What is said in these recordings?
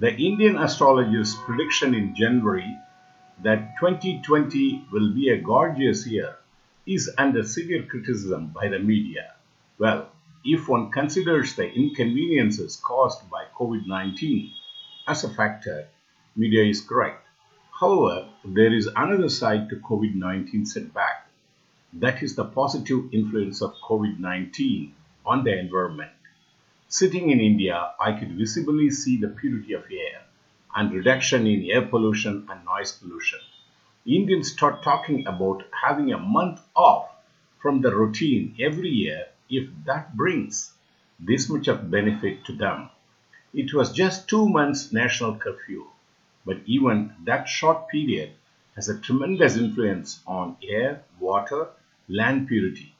The Indian astrologer's prediction in January that 2020 will be a gorgeous year is under severe criticism by the media. Well, if one considers the inconveniences caused by COVID 19 as a factor, media is correct. However, there is another side to COVID 19 setback. That is the positive influence of COVID 19 on the environment. Sitting in India, I could visibly see the purity of air and reduction in air pollution and noise pollution. Indians start talking about having a month off from the routine every year if that brings this much of benefit to them. It was just two months national curfew, but even that short period has a tremendous influence on air, water, land purity.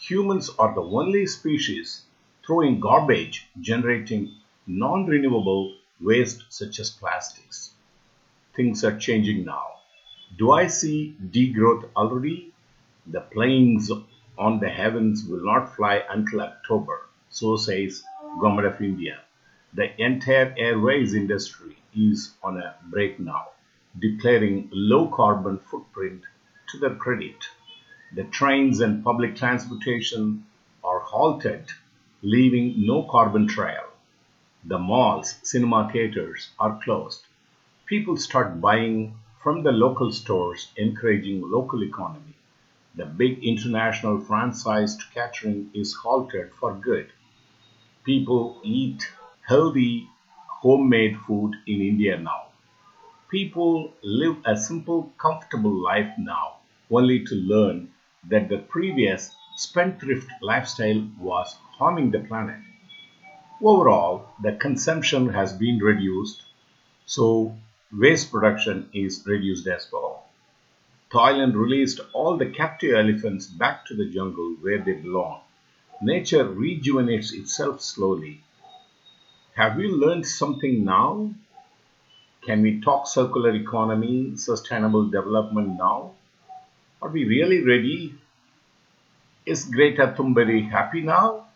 Humans are the only species throwing garbage generating non renewable waste such as plastics. Things are changing now. Do I see degrowth already? The planes on the heavens will not fly until October, so says Government of India. The entire airways industry is on a break now, declaring low carbon footprint to their credit. The trains and public transportation are halted leaving no carbon trail. The malls, cinema theaters are closed. People start buying from the local stores, encouraging local economy. The big international franchised catering is halted for good. People eat healthy homemade food in India now. People live a simple, comfortable life now, only to learn that the previous spendthrift lifestyle was harming the planet. Overall, the consumption has been reduced, so waste production is reduced as well. Thailand released all the captive elephants back to the jungle where they belong. Nature rejuvenates itself slowly. Have we learned something now? Can we talk circular economy, sustainable development now? Are we really ready? Is Greta Thunberg happy now?